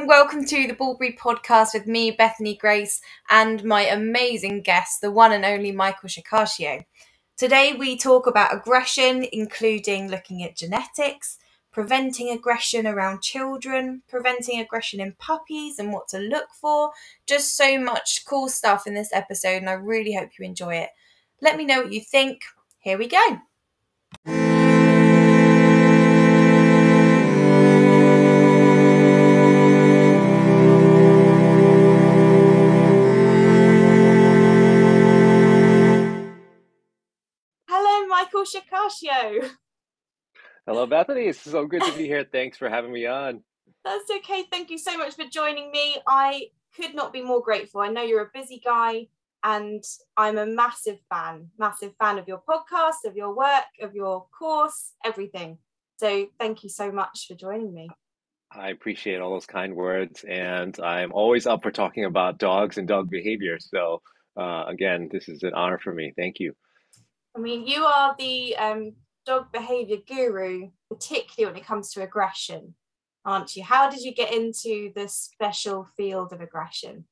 and welcome to the Bullbreed podcast with me, Bethany Grace, and my amazing guest, the one and only Michael Shikashio. Today, we talk about aggression, including looking at genetics, preventing aggression around children, preventing aggression in puppies, and what to look for. Just so much cool stuff in this episode, and I really hope you enjoy it. Let me know what you think. Here we go. Michael Shikashio. Hello, Bethany. It's so good to be here. Thanks for having me on. That's okay. Thank you so much for joining me. I could not be more grateful. I know you're a busy guy, and I'm a massive fan, massive fan of your podcast, of your work, of your course, everything. So thank you so much for joining me. I appreciate all those kind words, and I'm always up for talking about dogs and dog behavior. So, uh, again, this is an honor for me. Thank you. I mean, you are the um, dog behavior guru, particularly when it comes to aggression, aren't you? How did you get into the special field of aggression?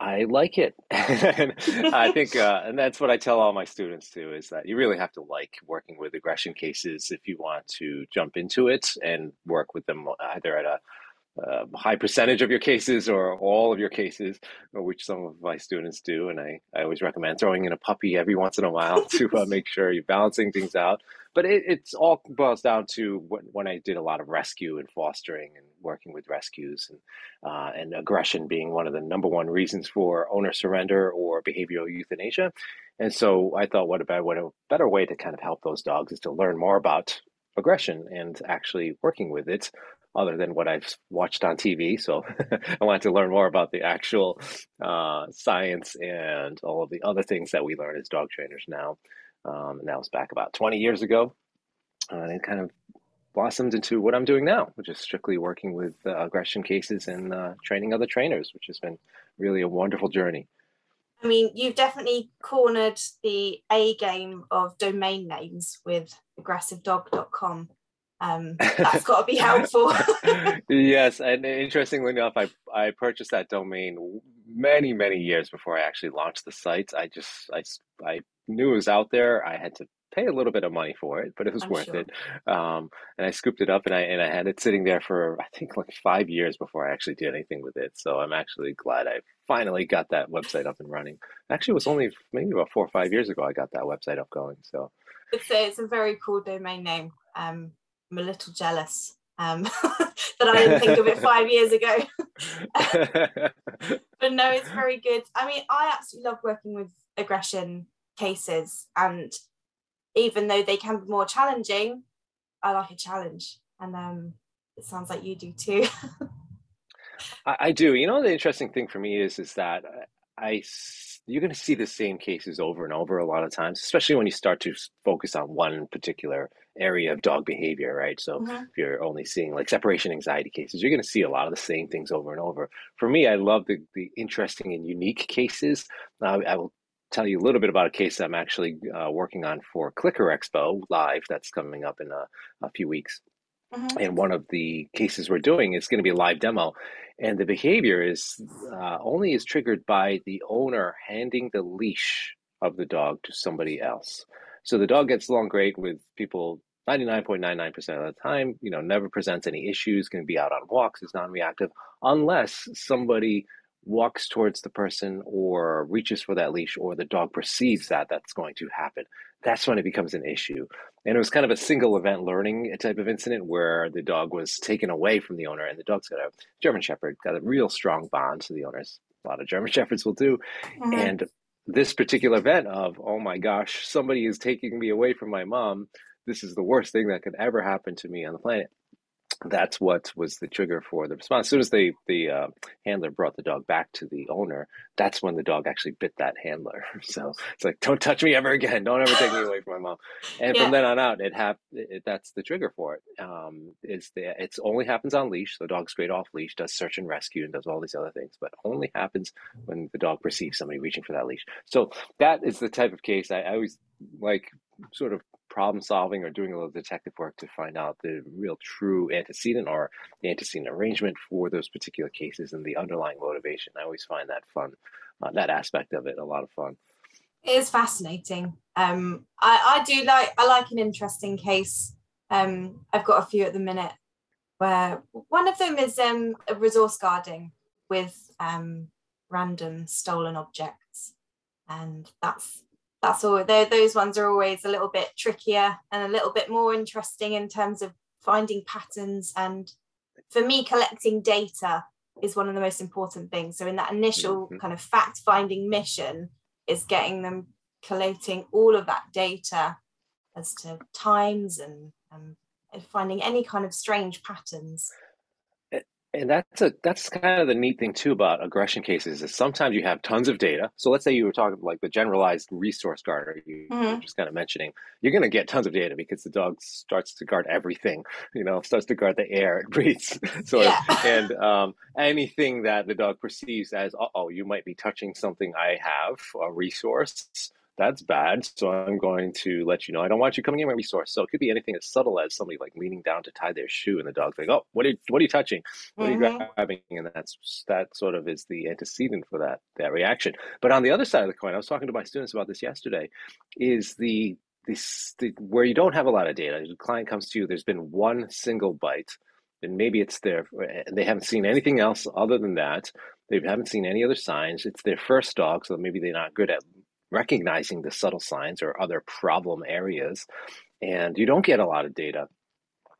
I like it. I think, uh, and that's what I tell all my students too, is that you really have to like working with aggression cases if you want to jump into it and work with them either at a uh, high percentage of your cases or all of your cases, which some of my students do. And I, I always recommend throwing in a puppy every once in a while to uh, make sure you're balancing things out. But it, it's all boils down to when, when I did a lot of rescue and fostering and working with rescues and, uh, and aggression being one of the number one reasons for owner surrender or behavioral euthanasia. And so I thought, what about what a better way to kind of help those dogs is to learn more about aggression and actually working with it other than what I've watched on TV. So I wanted to learn more about the actual uh, science and all of the other things that we learn as dog trainers now. Um, and that was back about 20 years ago. Uh, and it kind of blossomed into what I'm doing now, which is strictly working with uh, aggression cases and uh, training other trainers, which has been really a wonderful journey. I mean, you've definitely cornered the A game of domain names with aggressivedog.com. Um, that's got to be helpful. yes, and interestingly enough, I I purchased that domain many many years before I actually launched the site. I just I I knew it was out there. I had to pay a little bit of money for it, but it was I'm worth sure. it. Um, and I scooped it up and I and I had it sitting there for I think like five years before I actually did anything with it. So I'm actually glad I finally got that website up and running. Actually, it was only maybe about four or five years ago I got that website up going. So it's a, it's a very cool domain name. Um, I'm a little jealous um, that I didn't think of it five years ago. but no, it's very good. I mean, I absolutely love working with aggression cases, and even though they can be more challenging, I like a challenge, and um, it sounds like you do too. I, I do. You know, the interesting thing for me is is that I you're going to see the same cases over and over a lot of times, especially when you start to focus on one particular area of dog behavior, right? So mm-hmm. if you're only seeing like separation anxiety cases, you're going to see a lot of the same things over and over. For me, I love the, the interesting and unique cases. Uh, I will tell you a little bit about a case I'm actually uh, working on for Clicker Expo live that's coming up in a, a few weeks. Mm-hmm. And one of the cases we're doing is going to be a live demo. And the behavior is uh, only is triggered by the owner handing the leash of the dog to somebody else. So the dog gets along great with people 99.99% of the time, you know, never presents any issues, can be out on walks, is non reactive, unless somebody walks towards the person or reaches for that leash or the dog perceives that that's going to happen that's when it becomes an issue. And it was kind of a single event learning type of incident where the dog was taken away from the owner and the dog's got a german shepherd got a real strong bond to the owners. A lot of german shepherds will do. Mm-hmm. and this particular event of oh my gosh somebody is taking me away from my mom. This is the worst thing that could ever happen to me on the planet that's what was the trigger for the response. As soon as the the uh, handler brought the dog back to the owner, that's when the dog actually bit that handler. So it's like, don't touch me ever again. Don't ever take me away from my mom. And yeah. from then on out, it hap- it, That's the trigger for it. Um, is the it's only happens on leash. The dog's straight off leash, does search and rescue, and does all these other things, but only happens when the dog perceives somebody reaching for that leash. So that is the type of case I, I always like sort of problem solving or doing a little detective work to find out the real true antecedent or the antecedent arrangement for those particular cases and the underlying motivation. I always find that fun, uh, that aspect of it, a lot of fun. It is fascinating. Um, I, I do like I like an interesting case. Um, I've got a few at the minute where one of them is um, resource guarding with um, random stolen objects, and that's that's all. Those ones are always a little bit trickier and a little bit more interesting in terms of finding patterns. And for me, collecting data is one of the most important things. So in that initial mm-hmm. kind of fact finding mission, is getting them collating all of that data as to times and, and finding any kind of strange patterns and that's a that's kind of the neat thing too about aggression cases is sometimes you have tons of data. So let's say you were talking like the generalized resource guard you mm-hmm. were just kind of mentioning. You're going to get tons of data because the dog starts to guard everything. You know, starts to guard the air it breathes, sort yeah. of, and um, anything that the dog perceives as, oh, you might be touching something I have a resource that's bad. So I'm going to let you know I don't want you coming in my resource. So it could be anything as subtle as somebody like leaning down to tie their shoe, and the dog's like, "Oh, what are you, what are you touching? What mm-hmm. are you mm-hmm. grabbing?" And that's that sort of is the antecedent for that that reaction. But on the other side of the coin, I was talking to my students about this yesterday. Is the this the, where you don't have a lot of data. The client comes to you. There's been one single bite and maybe it's their and they haven't seen anything else other than that they haven't seen any other signs it's their first dog so maybe they're not good at recognizing the subtle signs or other problem areas. And you don't get a lot of data.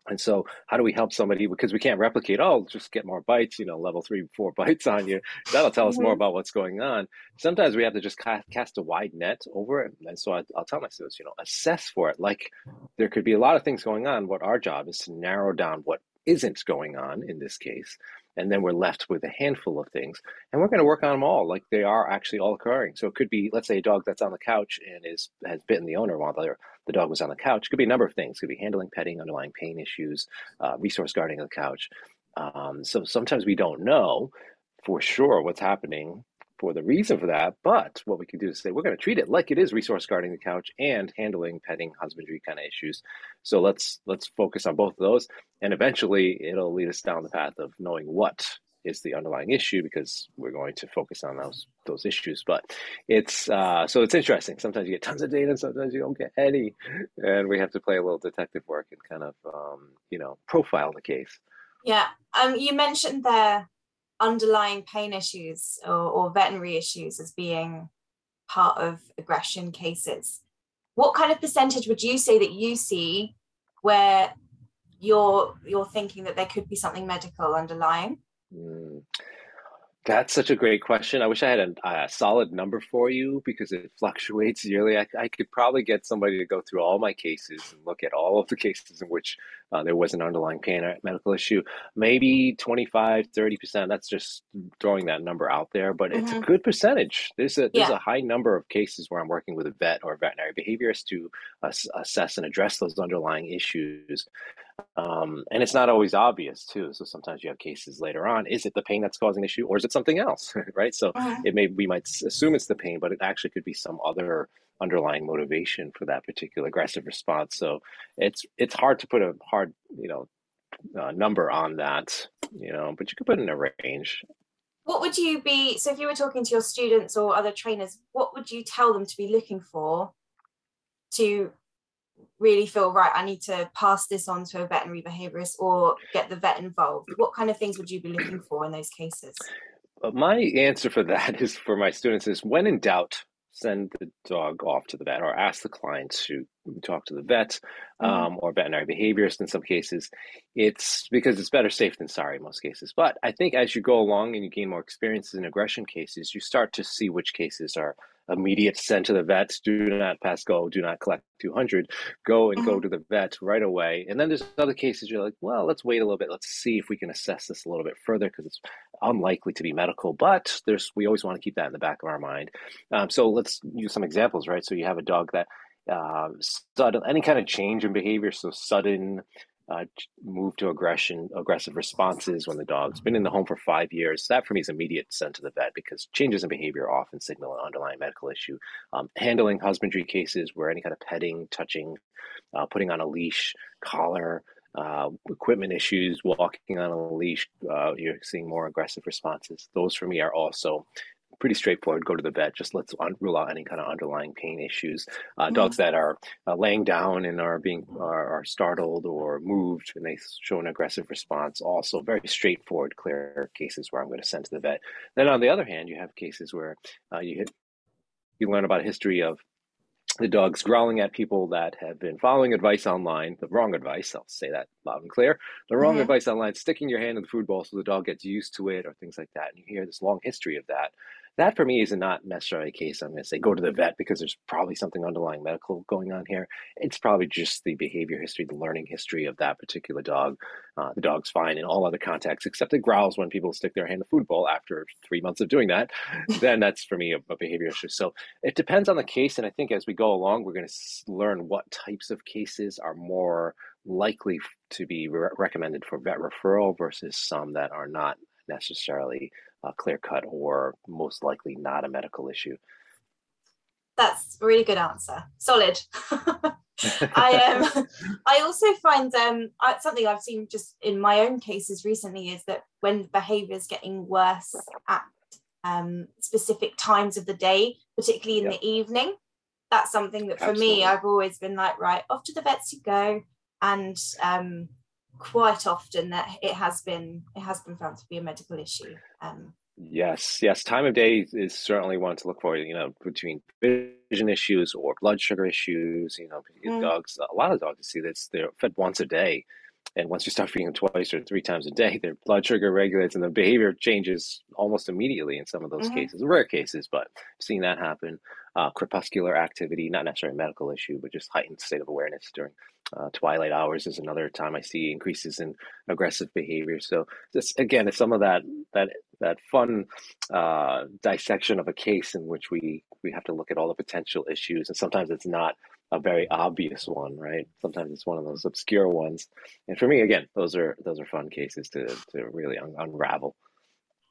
And so, how do we help somebody? Because we can't replicate, oh, just get more bites, you know, level three, four bites on you. That'll tell us more mm-hmm. about what's going on. Sometimes we have to just cast a wide net over it. And so, I, I'll tell my students, you know, assess for it. Like there could be a lot of things going on. What our job is to narrow down what isn't going on in this case and then we're left with a handful of things and we're going to work on them all like they are actually all occurring. So it could be let's say a dog that's on the couch and is has bitten the owner while the, the dog was on the couch. It could be a number of things. It could be handling petting underlying pain issues uh, resource guarding of the couch. Um, so sometimes we don't know for sure what's happening for the reason for that. But what we can do is say we're going to treat it like it is resource guarding the couch and handling petting husbandry kind of issues. So let's let's focus on both of those, and eventually it'll lead us down the path of knowing what is the underlying issue because we're going to focus on those those issues. But it's uh, so it's interesting. Sometimes you get tons of data, and sometimes you don't get any, and we have to play a little detective work and kind of um, you know profile the case. Yeah, um, you mentioned there underlying pain issues or, or veterinary issues as being part of aggression cases. What kind of percentage would you say that you see where you're you're thinking that there could be something medical underlying? Mm. That's such a great question. I wish I had a, a, solid number for you because it fluctuates yearly. I, I, could probably get somebody to go through all my cases and look at all of the cases in which uh, there was an underlying pain or medical issue. Maybe 25, 30%. That's just throwing that number out there, but mm-hmm. it's a mm-hmm. good percentage. There's a, there's yeah. a high number of cases where I'm working with a vet or a veterinary behaviorist to uh, assess and address those underlying issues. Um, and it's not always obvious too. So sometimes you have cases later on. Is it the pain that's causing the issue, or is it something else? right. So uh-huh. it may we might assume it's the pain, but it actually could be some other underlying motivation for that particular aggressive response. So it's it's hard to put a hard you know uh, number on that. You know, but you could put in a range. What would you be? So if you were talking to your students or other trainers, what would you tell them to be looking for to really feel right i need to pass this on to a veterinary behaviorist or get the vet involved what kind of things would you be looking for in those cases uh, my answer for that is for my students is when in doubt send the dog off to the vet or ask the client to talk to the vet mm-hmm. um, or veterinary behaviorist in some cases it's because it's better safe than sorry in most cases but i think as you go along and you gain more experiences in aggression cases you start to see which cases are immediate send to the vet do not pass go do not collect 200 go and mm-hmm. go to the vet right away. And then there's other cases you're like well let's wait a little bit. Let's see if we can assess this a little bit further because it's unlikely to be medical but there's we always want to keep that in the back of our mind. Um, so let's use some examples right? So you have a dog that uh, sudden any kind of change in behavior so sudden uh, move to aggression, aggressive responses when the dog's been in the home for five years. That for me is immediate sent to the vet because changes in behavior often signal an underlying medical issue. Um, handling husbandry cases where any kind of petting, touching, uh, putting on a leash, collar, uh, equipment issues, walking on a leash, uh, you're seeing more aggressive responses. Those for me are also pretty straightforward. Go to the vet. Just let's un- rule out any kind of underlying pain issues. Uh, mm-hmm. Dogs that are uh, laying down and are being are, are, startled or moved and they show an aggressive response. Also, very straightforward, clear cases where I'm going to send to the vet. Then on the other hand, you have cases where uh, you hit, you learn about a history of the dogs growling at people that have been following advice online, the wrong advice, I'll say that loud and clear, the wrong mm-hmm. advice online, sticking your hand in the food bowl so the dog gets used to it or things like that. And you hear this long history of that that for me is a not necessarily a case I'm going to say go to the vet because there's probably something underlying medical going on here. It's probably just the behavior history, the learning history of that particular dog. Uh, the dog's fine in all other contexts, except it growls when people stick their hand in the food bowl after three months of doing that. then that's for me a, a, behavior issue. So it depends on the case. And I think as we go along, we're going to learn what types of cases are more likely to be re- recommended for vet referral versus some that are not necessarily uh, clear cut or most likely not a medical issue. That's a really good answer. Solid. I um, I also find um, something I've seen just in my own cases recently is that when behaviour is getting worse at um, specific times of the day, particularly in yep. the evening, that's something that for Absolutely. me I've always been like, right, off to the vets you go, and um, quite often that it has been it has been found to be a medical issue. Um, yes, yes, time of day is certainly one to look for. You know, between vision issues or blood sugar issues. You know, mm. dogs. A lot of dogs see this. They're fed once a day, and once you start feeding them twice or three times a day, their blood sugar regulates and the behavior changes almost immediately in some of those mm-hmm. cases, rare cases, but seeing that happen. Uh, crepuscular activity, not necessarily a medical issue, but just heightened state of awareness during uh, twilight hours is another time I see increases in aggressive behavior. So this again, it's some of that that that fun uh, dissection of a case in which we we have to look at all the potential issues, and sometimes it's not a very obvious one, right? Sometimes it's one of those obscure ones. And for me, again, those are those are fun cases to to really un- unravel.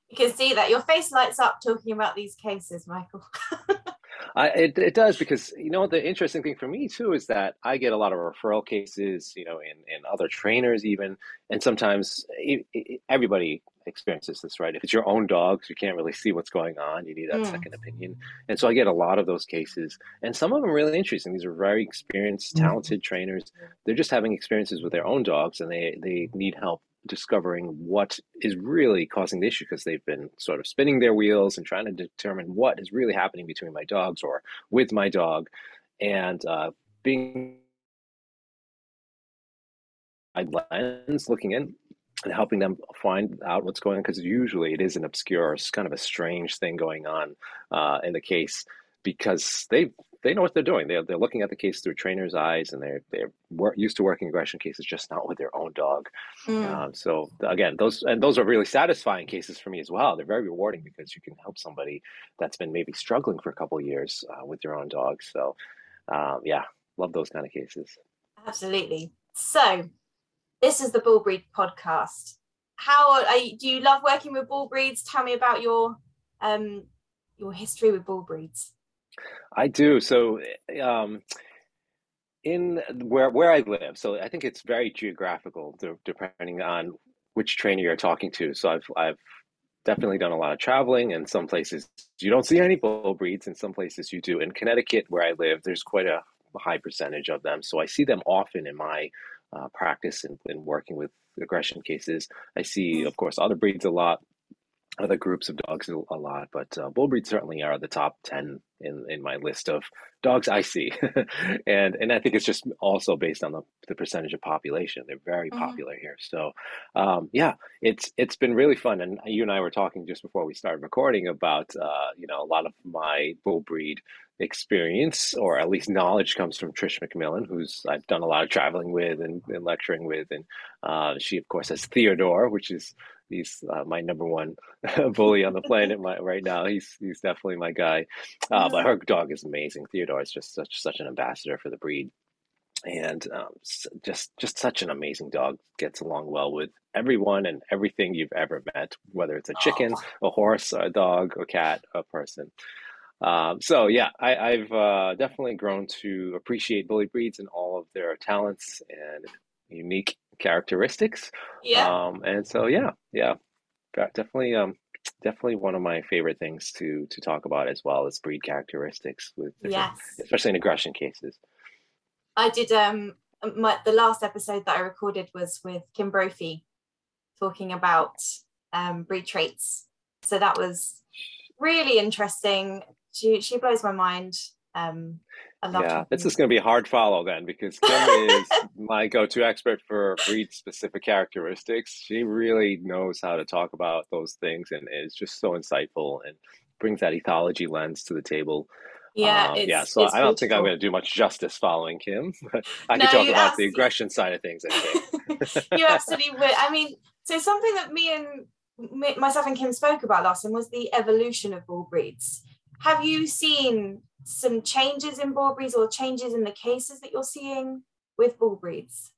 You can see that your face lights up talking about these cases, Michael. I, it, it does because you know the interesting thing for me too is that I get a lot of referral cases, you know, in, in other trainers even, and sometimes it, it, everybody experiences this, right? If it's your own dogs, you can't really see what's going on. You need that mm. second opinion, and so I get a lot of those cases, and some of them really interesting. These are very experienced, mm. talented trainers. They're just having experiences with their own dogs, and they they need help discovering what is really causing the issue because they've been sort of spinning their wheels and trying to determine what is really happening between my dogs or with my dog. And uh, being lens looking in and helping them find out what's going on because usually it is an obscure it's kind of a strange thing going on uh, in the case because they've they know what they're doing. They're, they're looking at the case through trainer's eyes, and they're they're used to working aggression cases, just not with their own dog. Mm. Um, so again, those and those are really satisfying cases for me as well. They're very rewarding because you can help somebody that's been maybe struggling for a couple years uh, with their own dog. So um, yeah, love those kind of cases. Absolutely. So this is the Bull Breed podcast. How are you, do you love working with bull breeds? Tell me about your um, your history with bull breeds. I do. So, um, in where where I live, so I think it's very geographical, depending on which trainer you're talking to. So I've I've definitely done a lot of traveling, and some places you don't see any bull breeds, and some places you do. In Connecticut, where I live, there's quite a high percentage of them, so I see them often in my uh, practice and, and working with aggression cases. I see, of course, other breeds a lot, other groups of dogs a lot, but uh, bull breeds certainly are the top 10 in, in my list of dogs I see. and and I think it's just also based on the, the percentage of population. They're very mm-hmm. popular here. So um, yeah, it's it's been really fun. And you and I were talking just before we started recording about uh, you know a lot of my bull breed experience or at least knowledge comes from Trish McMillan, who's I've done a lot of traveling with and, and lecturing with. And uh, she of course has Theodore, which is he's uh, my number one bully on the planet my, right now. He's he's definitely my guy. Uh, but her dog is amazing. Theodore is just such such an ambassador for the breed. and um, just just such an amazing dog. Gets along well with everyone and everything you've ever met, whether it's a chicken, a horse, a dog, a cat, a person. Um, so yeah, I, have uh, definitely grown to appreciate bully breeds and all of their talents and unique characteristics. Yeah. Um, and so yeah, yeah, definitely, um, definitely one of my favorite things to to talk about as well as breed characteristics with yes. especially in aggression cases. I did um my the last episode that I recorded was with Kim Brophy talking about um breed traits. So that was really interesting. She she blows my mind. Um yeah, this is going to be a hard follow then because Kim is my go-to expert for breed-specific characteristics. She really knows how to talk about those things and is just so insightful and brings that ethology lens to the table. Yeah, um, yeah. So I don't beautiful. think I'm going to do much justice following Kim. I no, can talk about the aggression side of things. You absolutely would. I mean, so something that me and me, myself and Kim spoke about last time was the evolution of bull breeds. Have you seen some changes in bull breeds or changes in the cases that you're seeing with bull breeds?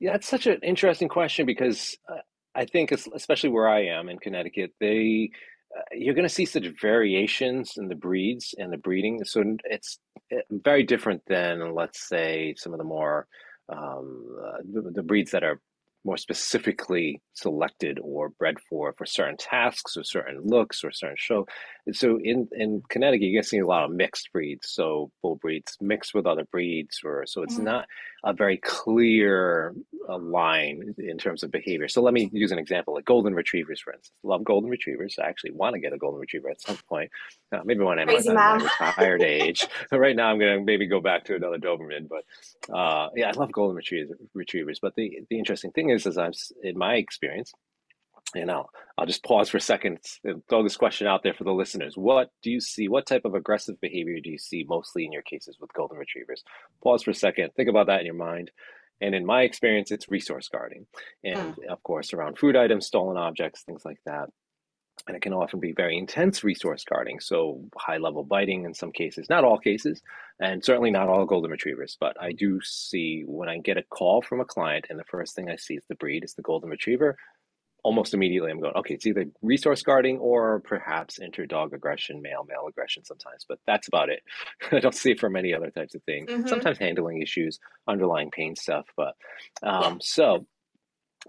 Yeah, it's such an interesting question because uh, I think, especially where I am in Connecticut, they uh, you're going to see such variations in the breeds and the breeding. So it's eh, very different than, let's say, some of the more um, uh, the, the breeds that are more specifically selected or bred for for certain tasks or certain looks or certain show. And so in in Connecticut, you get see a lot of mixed breeds, so bull breeds mixed with other breeds, or so it's mm-hmm. not a very clear uh, line in terms of behavior. So let me use an example, like golden retrievers, for instance. Love golden retrievers. I actually want to get a golden retriever at some point, uh, maybe when I'm at my retired age. right now, I'm going to maybe go back to another Doberman, but uh, yeah, I love golden retrievers. Retrievers, but the the interesting thing is, as I'm in my experience you know, I'll just pause for a second and throw this question out there for the listeners. What do you see? What type of aggressive behavior do you see mostly in your cases with golden retrievers? Pause for a second, think about that in your mind. And in my experience, it's resource guarding. And mm. of course, around food items, stolen objects, things like that. And it can often be very intense resource guarding. So, high level biting in some cases, not all cases, and certainly not all golden retrievers. But I do see when I get a call from a client, and the first thing I see is the breed is the golden retriever, almost immediately I'm going, okay, it's either resource guarding or perhaps inter-dog aggression, male-male aggression sometimes, but that's about it. I don't see it for many other types of things. Mm-hmm. Sometimes handling issues, underlying pain stuff, but um, so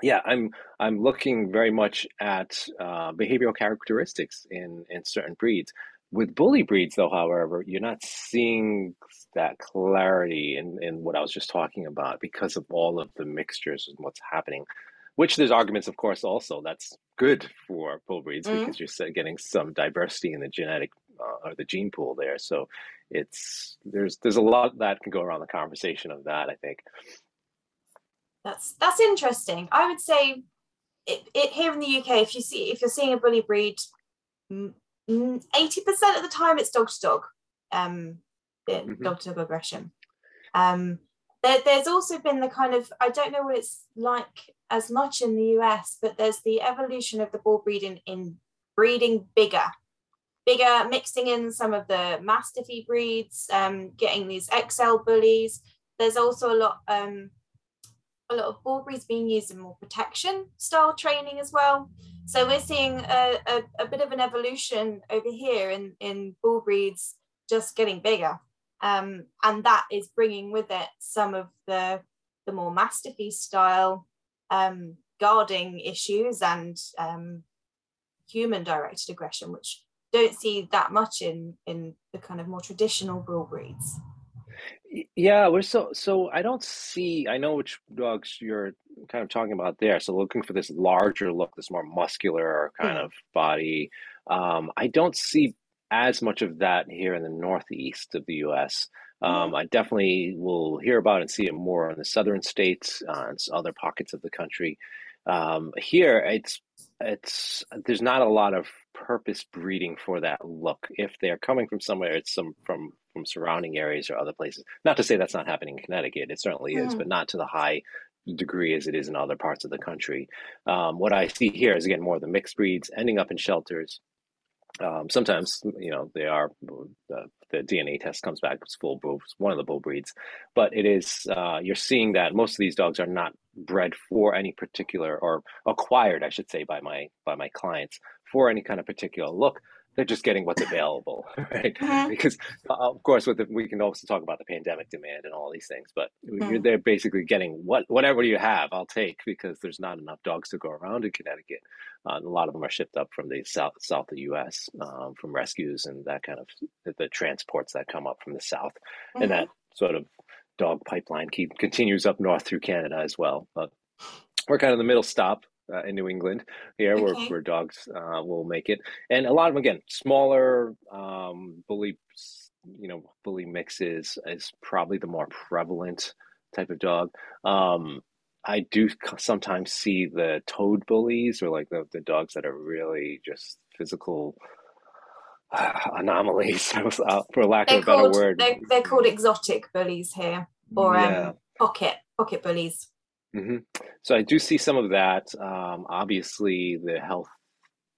yeah, I'm I'm looking very much at uh, behavioral characteristics in in certain breeds. With bully breeds, though, however, you're not seeing that clarity in, in what I was just talking about because of all of the mixtures and what's happening which there's arguments, of course, also that's good for bull breeds mm-hmm. because you're getting some diversity in the genetic uh, or the gene pool there. So it's there's there's a lot that can go around the conversation of that. I think that's that's interesting. I would say it, it here in the UK, if you see if you're seeing a bully breed, eighty percent of the time it's dog to dog, um, mm-hmm. dog to dog aggression. Um, there, there's also been the kind of I don't know what it's like as much in the US, but there's the evolution of the bull breeding in breeding bigger, bigger, mixing in some of the mastiffy breeds, um, getting these XL bullies. There's also a lot, um, a lot of bull breeds being used in more protection style training as well. So we're seeing a, a, a bit of an evolution over here in, in bull breeds just getting bigger. Um, and that is bringing with it some of the, the more mastiffy style um, guarding issues and um, human directed aggression, which don't see that much in in the kind of more traditional bull breeds. Yeah, we're so so. I don't see. I know which dogs you're kind of talking about there. So looking for this larger look, this more muscular kind mm. of body. Um, I don't see as much of that here in the northeast of the U.S. Um, I definitely will hear about and see it more in the southern states, uh, and other pockets of the country. Um, here, it's it's there's not a lot of purpose breeding for that look. If they're coming from somewhere, it's some from from surrounding areas or other places. Not to say that's not happening in Connecticut; it certainly is, mm. but not to the high degree as it is in other parts of the country. Um, what I see here is again more of the mixed breeds ending up in shelters Um, sometimes, you know, they are the, the DNA test comes back it's full bull, one of the bull breeds, but it is uh, you're seeing that most of these dogs are not bred for any particular or acquired, I should say, by my by my clients for any kind of particular look they're just getting what's available, right? Mm-hmm. Because uh, of course, with the, we can also talk about the pandemic demand and all these things, but mm-hmm. they're basically getting what whatever you have, I'll take because there's not enough dogs to go around in Connecticut. Uh, a lot of them are shipped up from the south south of the U.S. Um, from rescues and that kind of the, the, transports that come up from the south, mm-hmm. and that sort of dog pipeline keep continues up north through Canada as well. But we're kind of the middle stop uh, in New England here, okay. where, where dogs uh, will make it, and a lot of them again smaller um, bully, you know, bully mixes is probably the more prevalent type of dog. Um, I do sometimes see the toad bullies or like the, the dogs that are really just physical uh, anomalies, for lack they're of a better called, word. They're, they're, called exotic bullies here, or yeah. um, pocket pocket bullies. Mm-hmm. So I do see some of that. Um, obviously, the health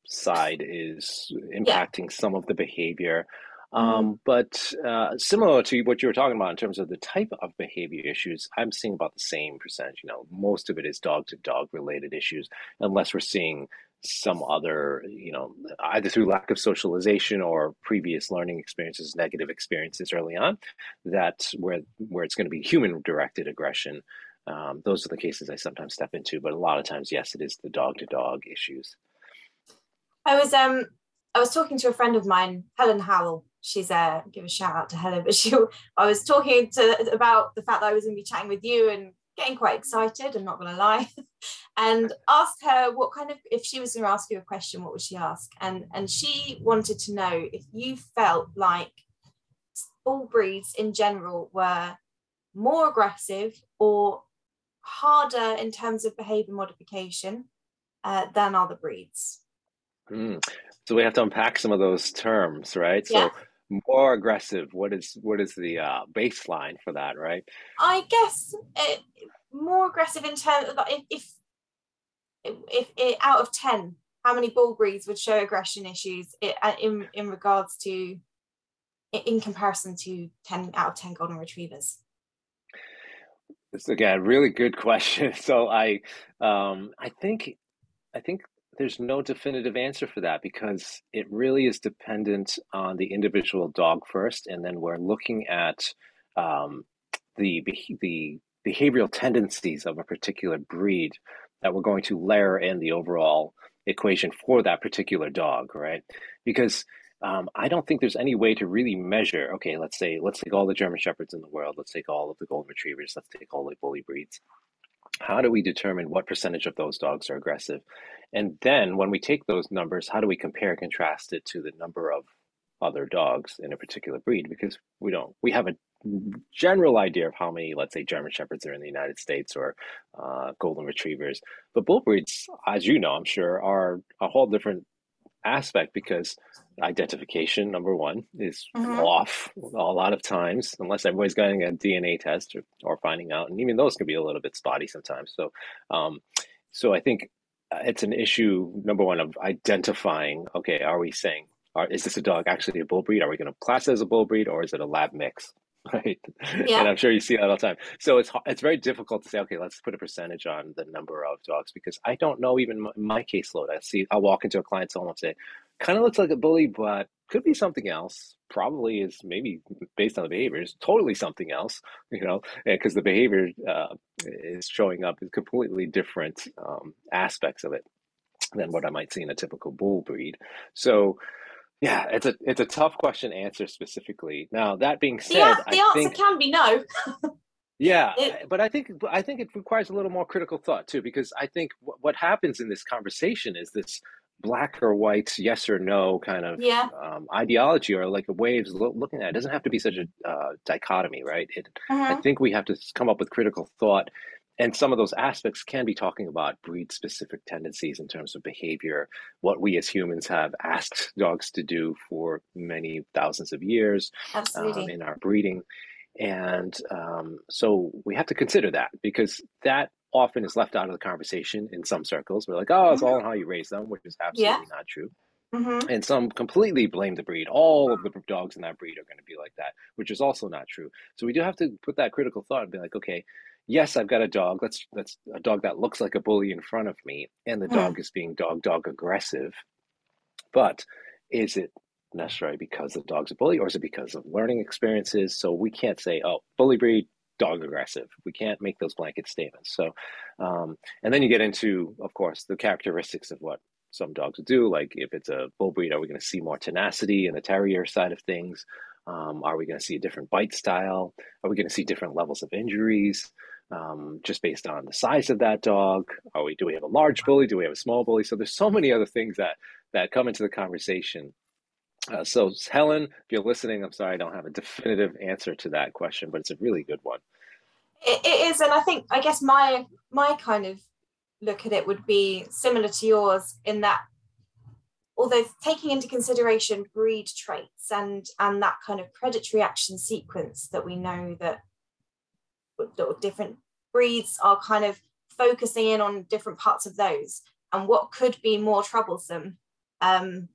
side is impacting yeah. some of the behavior. Mm-hmm. Um. But uh, similar to what you were talking about in terms of the type of behavior issues, I'm seeing about the same percentage. You know, most of it is dog to dog related issues, unless we're seeing some other, you know, either through lack of socialization or previous learning experiences, negative experiences early on, that where where it's going to be human directed aggression um, those are the cases I sometimes step into, but a lot of times, yes, it is the dog to dog issues. I was um I was talking to a friend of mine, Helen Howell. She's a give a shout out to Helen, but she I was talking to about the fact that I was going to be chatting with you and getting quite excited. I'm not going to lie, and asked her what kind of if she was going to ask you a question, what would she ask? And and she wanted to know if you felt like all breeds in general were more aggressive or harder in terms of behavior modification uh, than other breeds. Mm. So we have to unpack some of those terms, right? Yeah. So more aggressive. What is what is the uh, baseline for that, right? I guess it, more aggressive in terms of if, if if, if out of ten, how many bull breeds would show aggression issues uh, in in regards to in comparison to 10 out of 10 golden retrievers it's again a really good question. So I um, I think I think there's no definitive answer for that because it really is dependent on the individual dog first, and then we're looking at um, the the behavioral tendencies of a particular breed that we're going to layer in the overall equation for that particular dog, right? Because um, I don't think there's any way to really measure. Okay, let's say let's take all the German shepherds in the world. Let's take all of the golden retrievers. Let's take all the bully breeds. How do we determine what percentage of those dogs are aggressive? And then when we take those numbers, how do we compare and contrast it to the number of other dogs in a particular breed? Because we don't. We have a general idea of how many, let's say, German shepherds are in the United States or uh, golden retrievers, but bull breeds, as you know, I'm sure, are a whole different aspect because identification number one is mm-hmm. off a lot of times unless everybody's getting a dna test or, or finding out and even those can be a little bit spotty sometimes. So um, so i think uh, it's an issue number one of identifying okay are we saying are, is this a dog actually a bull breed? Are we going to class it as a bull breed or is it a lab mix right? Yeah. And I'm sure you see that all the time. So it's it's very difficult to say, okay, let's put a percentage on the number of dogs because I don't know even in my caseload. I see, I'll walk into a client's home and say, kind of looks like a bully, but could be something else. Probably is maybe based on the behaviors, totally something else, you know, because the behavior uh, is showing up in completely different um, aspects of it than what I might see in a typical bull breed. So yeah, it's a it's a tough question to answer specifically. Now that being said, the, the answer think, can be no. yeah, it, but I think I think it requires a little more critical thought too, because I think w- what happens in this conversation is this black or white, yes or no kind of yeah. um, ideology or like a way of looking at it. it. doesn't have to be such a uh, dichotomy, right? It, uh-huh. I think we have to come up with critical thought and some of those aspects can be talking about breed specific tendencies in terms of behavior, what we as humans have asked dogs to do for many thousands of years um, in our breeding. And um, so we have to consider that because that often is left out of the conversation in some circles. We're like, oh, it's all mm-hmm. how you raise them, which is absolutely yeah. not true. Mm-hmm. And some completely blame the breed. All of the dogs in that breed are going to be like that, which is also not true. So we do have to put that critical thought and be like, okay, yes, I've got a dog. Let's that's a dog that looks like a bully in front of me, and the mm. dog is being dog dog aggressive. But is it necessarily because the dog's a bully, or is it because of learning experiences? So we can't say, oh, bully breed, dog aggressive. We can't make those blanket statements. So, um, and then you get into, of course, the characteristics of what some dogs do. Like if it's a bull breed, are we going to see more tenacity in the terrier side of things? Um, are we going to see a different bite style? Are we going to see different levels of injuries? Um, just based on the size of that dog. Are we do we have a large bully? Do we have a small bully? So there's so many other things that that come into the conversation. Uh, so Helen, if you're listening, I'm sorry I don't have a definitive answer to that question, but it's a really good one. it, it is, and I think I guess my my kind of look at it would be similar to yours in that although taking into consideration breed traits and and that kind of predatory action sequence that we know that different breeds are kind of focusing in on different parts of those. And what could be more troublesome um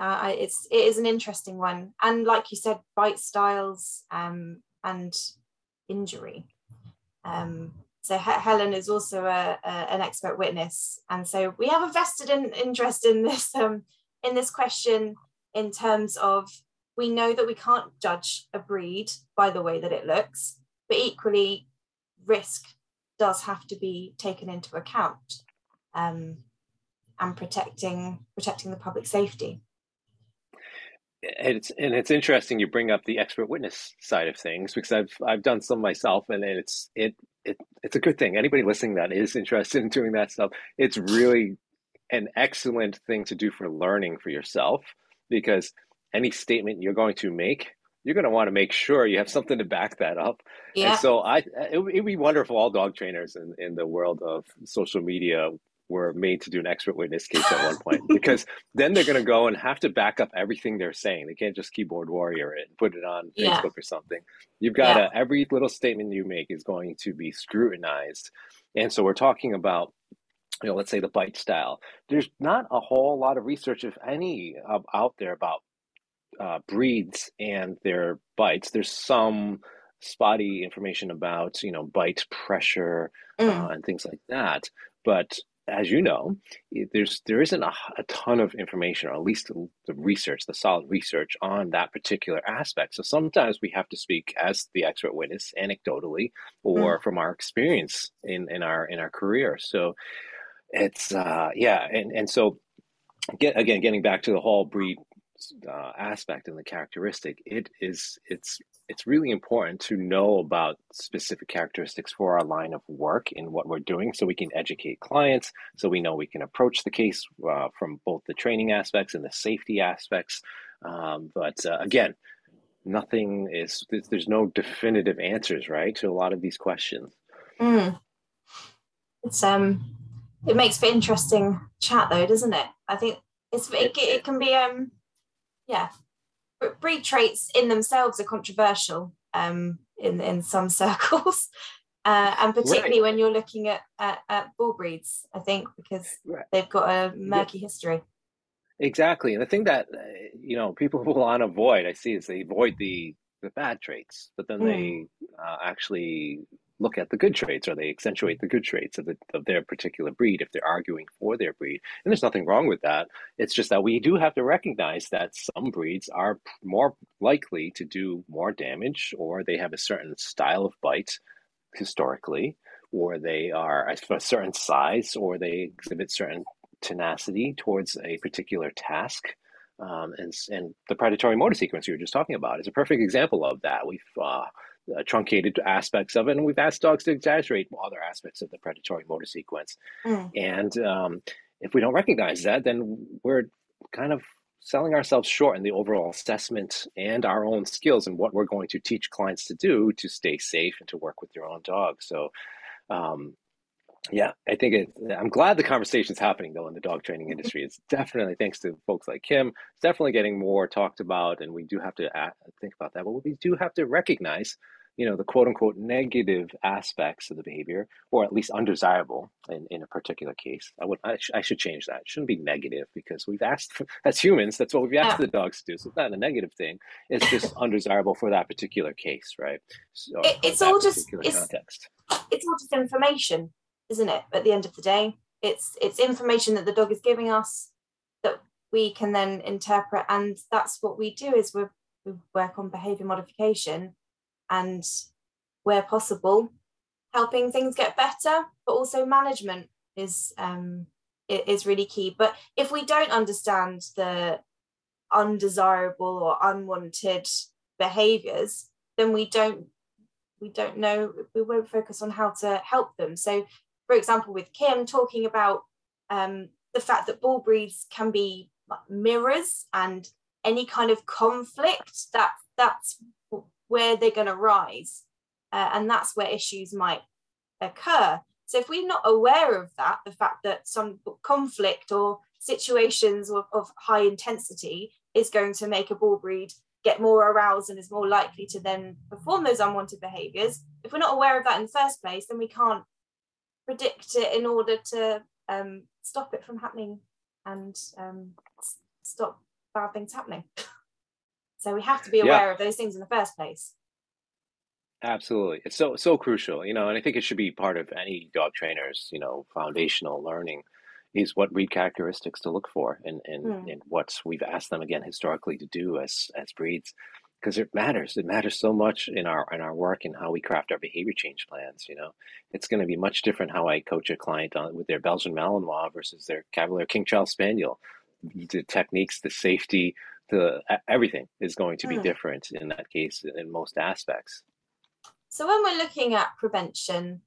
uh, it's it is an interesting one. And like you said bite styles um and injury. Um so Helen is also a, a, an expert witness, and so we have a vested in, interest in this um, in this question in terms of we know that we can't judge a breed by the way that it looks, but equally risk does have to be taken into account um, and protecting protecting the public safety and it's and it's interesting you bring up the expert witness side of things because I've I've done some myself and it's it it it's a good thing. Anybody listening that is interested in doing that stuff, it's really an excellent thing to do for learning for yourself because any statement you're going to make, you're going to want to make sure you have something to back that up. Yeah. And so I, it would be wonderful. All dog trainers in, in the world of social media were made to do an expert witness case at one point because then they're going to go and have to back up everything they're saying. They can't just keyboard warrior it and put it on yeah. Facebook or something. You've got yeah. to, every little statement you make is going to be scrutinized. And so we're talking about, you know, let's say the bite style. There's not a whole lot of research, if any, out there about uh, breeds and their bites. There's some spotty information about, you know, bite pressure mm. uh, and things like that. But as you know, there's there isn't a, a, ton of information, or at least the, research, the solid research on that particular aspect. So sometimes we have to speak as the expert witness, anecdotally, or mm. from our experience in in our in our career. So it's uh, yeah, and and so get again getting back to the whole breed uh, aspect and the characteristic, it is it's it's really important to know about specific characteristics for our line of work in what we're doing, so we can educate clients, so we know we can approach the case uh, from both the training aspects and the safety aspects. Um, but uh, again, nothing is there's no definitive answers, right, to a lot of these questions. Mm. It's um, it makes for interesting chat though, doesn't it? I think it's it, it can be um yeah breed traits in themselves are controversial um, in in some circles uh, and particularly right. when you're looking at, at, at, bull breeds i think because right. they've got a murky yeah. history exactly and the thing that uh, you know people will want to avoid i see is they avoid the the bad traits but then mm. they uh, actually look at the good traits or they accentuate the good traits of, the, of their particular breed if they're arguing for their breed. And there's nothing wrong with that. It's just that we do have to recognize that some breeds are more likely to do more damage or they have a certain style of bite historically, or they are a certain size, or they exhibit certain tenacity towards a particular task. Um, and, and the predatory motor sequence you were just talking about is a perfect example of that. We've uh, uh, truncated aspects of it, and we've asked dogs to exaggerate other aspects of the predatory motor sequence. Mm. And um, if we don't recognize that, then we're kind of selling ourselves short in the overall assessment and our own skills and what we're going to teach clients to do to stay safe and to work with your own dog. So, um, yeah, I think it, I'm glad the conversation's happening though in the dog training industry. It's definitely thanks to folks like Kim. It's definitely getting more talked about, and we do have to act, think about that. But we do have to recognize you know the quote unquote negative aspects of the behavior or at least undesirable in, in a particular case. I would I, sh- I should change that. It shouldn't be negative because we've asked as humans that's what we've asked yeah. the dogs to do. So it's not a negative thing. It's just undesirable for that particular case right? So it, it's all just it's, context. it's all just information isn't it at the end of the day? It's it's information that the dog is giving us that we can then interpret and that's what we do is we we work on behavior modification and where possible helping things get better but also management is um is really key. But if we don't understand the undesirable or unwanted behaviors then we don't we don't know we won't focus on how to help them. So for example with kim talking about um, the fact that bull breeds can be mirrors and any kind of conflict that that's where they're going to rise uh, and that's where issues might occur so if we're not aware of that the fact that some conflict or situations of, of high intensity is going to make a bull breed get more aroused and is more likely to then perform those unwanted behaviors if we're not aware of that in the first place then we can't predict it in order to um, stop it from happening and um, stop bad things happening. so we have to be aware yeah. of those things in the first place. Absolutely. It's so so crucial, you know, and I think it should be part of any dog trainer's, you know, foundational learning is what breed characteristics to look for and and, mm. and what we've asked them again historically to do as as breeds because it matters. It matters so much in our in our work and how we craft our behavior change plans. You know, it's going to be much different how I coach a client on with their Belgian Malinois versus their Cavalier King Charles Spaniel the techniques, the safety, the everything is going to be mm. different in that case in most aspects. So when we're looking at prevention,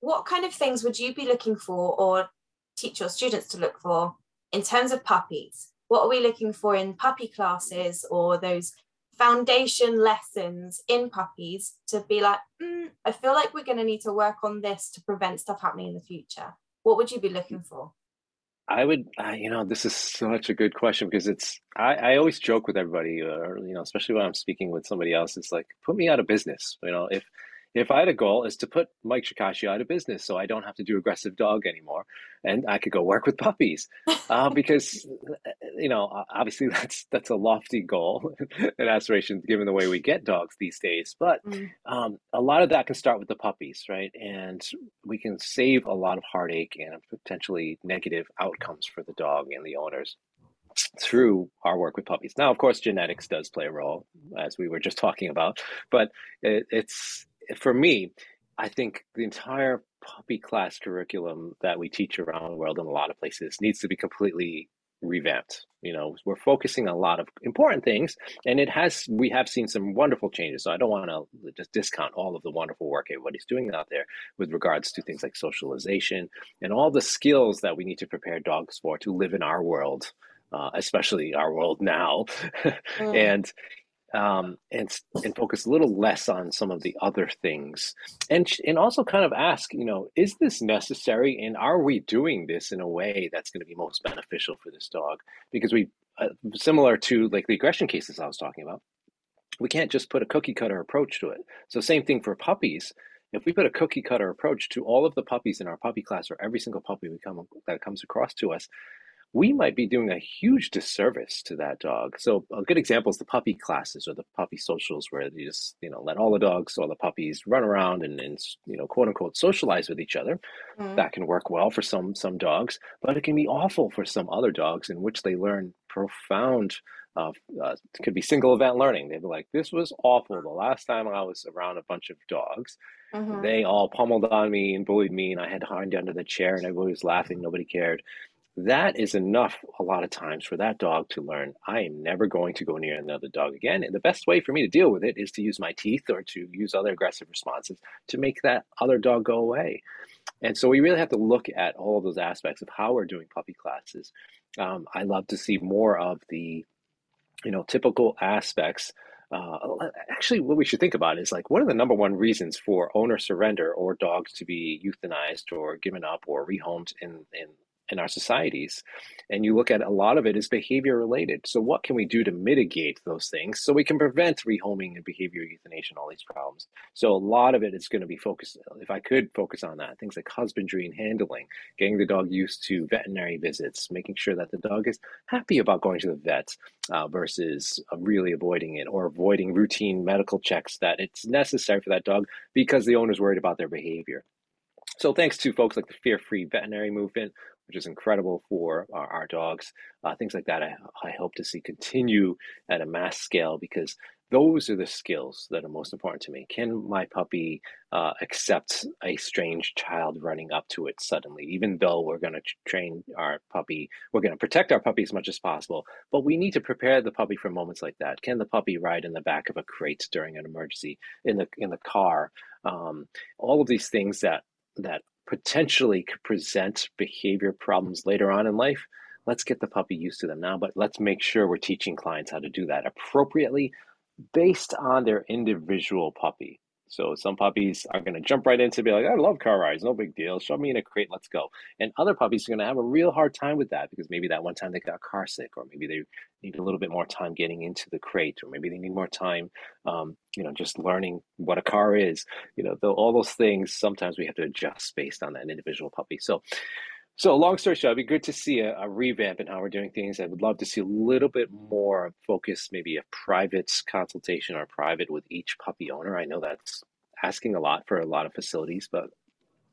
what kind of things would you be looking for or teach your students to look for in terms of puppies? What are we looking for in puppy classes or those foundation lessons in puppies to be like, mm, I feel like we're going to need to work on this to prevent stuff happening in the future? What would you be looking for? I would, uh, you know, this is such a good question because it's, I, I always joke with everybody, or, you know, especially when I'm speaking with somebody else, it's like, put me out of business. You know, if, if I had a goal is to put Mike Shikashio out of business so I don't have to do aggressive dog anymore and I could go work with puppies uh, because you know obviously that's that's a lofty goal and aspiration given the way we get dogs these days but mm. um, a lot of that can start with the puppies right and we can save a lot of heartache and potentially negative outcomes for the dog and the owners through our work with puppies. Now, of course, genetics does play a role, as we were just talking about, but it, it's for me, I think the entire puppy class curriculum that we teach around the world in a lot of places needs to be completely revamped. You know, we're focusing on a lot of important things, and it has we have seen some wonderful changes. So I don't want to just discount all of the wonderful work everybody's doing out there with regards to things like socialization and all the skills that we need to prepare dogs for to live in our world. Uh, especially our world now, mm. and um, and and focus a little less on some of the other things, and and also kind of ask, you know, is this necessary, and are we doing this in a way that's going to be most beneficial for this dog? Because we, uh, similar to like the aggression cases I was talking about, we can't just put a cookie cutter approach to it. So same thing for puppies. If we put a cookie cutter approach to all of the puppies in our puppy class, or every single puppy we come that comes across to us, we might be doing a huge disservice to that dog. So a good example is the puppy classes or the puppy socials where you just, you know, let all the dogs, all the puppies run around and, and you know, quote unquote socialize with each other. Mm-hmm. That can work well for some some dogs, but it can be awful for some other dogs in which they learn profound uh, uh, could be single event learning. They'd be like, "This was awful. The last time I was around a bunch of dogs, mm-hmm. they all pummeled on me and bullied me, and I had to hide under the chair, and everybody was laughing. Nobody cared that is enough a lot of times for that dog to learn I am never going to go near another dog again. And the best way for me to deal with it is to use my teeth or to use other aggressive responses to make that other dog go away. And so we really have to look at all of those aspects of how we're doing puppy classes. Um, I love to see more of the, you know, typical aspects uh, actually what we should think about is like what are the number one reasons for owner surrender or dogs to be euthanized or given up or rehomed in in in our societies. And you look at a lot of it is behavior related. So, what can we do to mitigate those things so we can prevent rehoming and behavior euthanasia and all these problems? So, a lot of it is going to be focused, if I could focus on that, things like husbandry and handling, getting the dog used to veterinary visits, making sure that the dog is happy about going to the vet uh, versus uh, really avoiding it or avoiding routine medical checks that it's necessary for that dog because the owner's worried about their behavior. So thanks to folks like the Fear Free Veterinary Movement, which is incredible for our, our dogs, uh, things like that. I, I hope to see continue at a mass scale because those are the skills that are most important to me. Can my puppy uh, accept a strange child running up to it suddenly, even though we're going to train our puppy, we're going to protect our puppy as much as possible, but we need to prepare the puppy for moments like that. Can the puppy ride in the back of a crate during an emergency in the in the car? Um, all of these things that that potentially could present behavior problems later on in life. Let's get the puppy used to them now, but let's make sure we're teaching clients how to do that appropriately based on their individual puppy. So some puppies are going to jump right into be like, I love car rides, no big deal. Show me in a crate, let's go. And other puppies are going to have a real hard time with that because maybe that one time they got car sick, or maybe they need a little bit more time getting into the crate, or maybe they need more time, um, you know, just learning what a car is. You know, the, all those things. Sometimes we have to adjust based on that individual puppy. So so, long story short, it'd be good to see a, a, revamp in how we're doing things. I would love to see a little bit more focus, maybe a private consultation or private with each puppy owner. I know that's asking a lot for a lot of facilities, but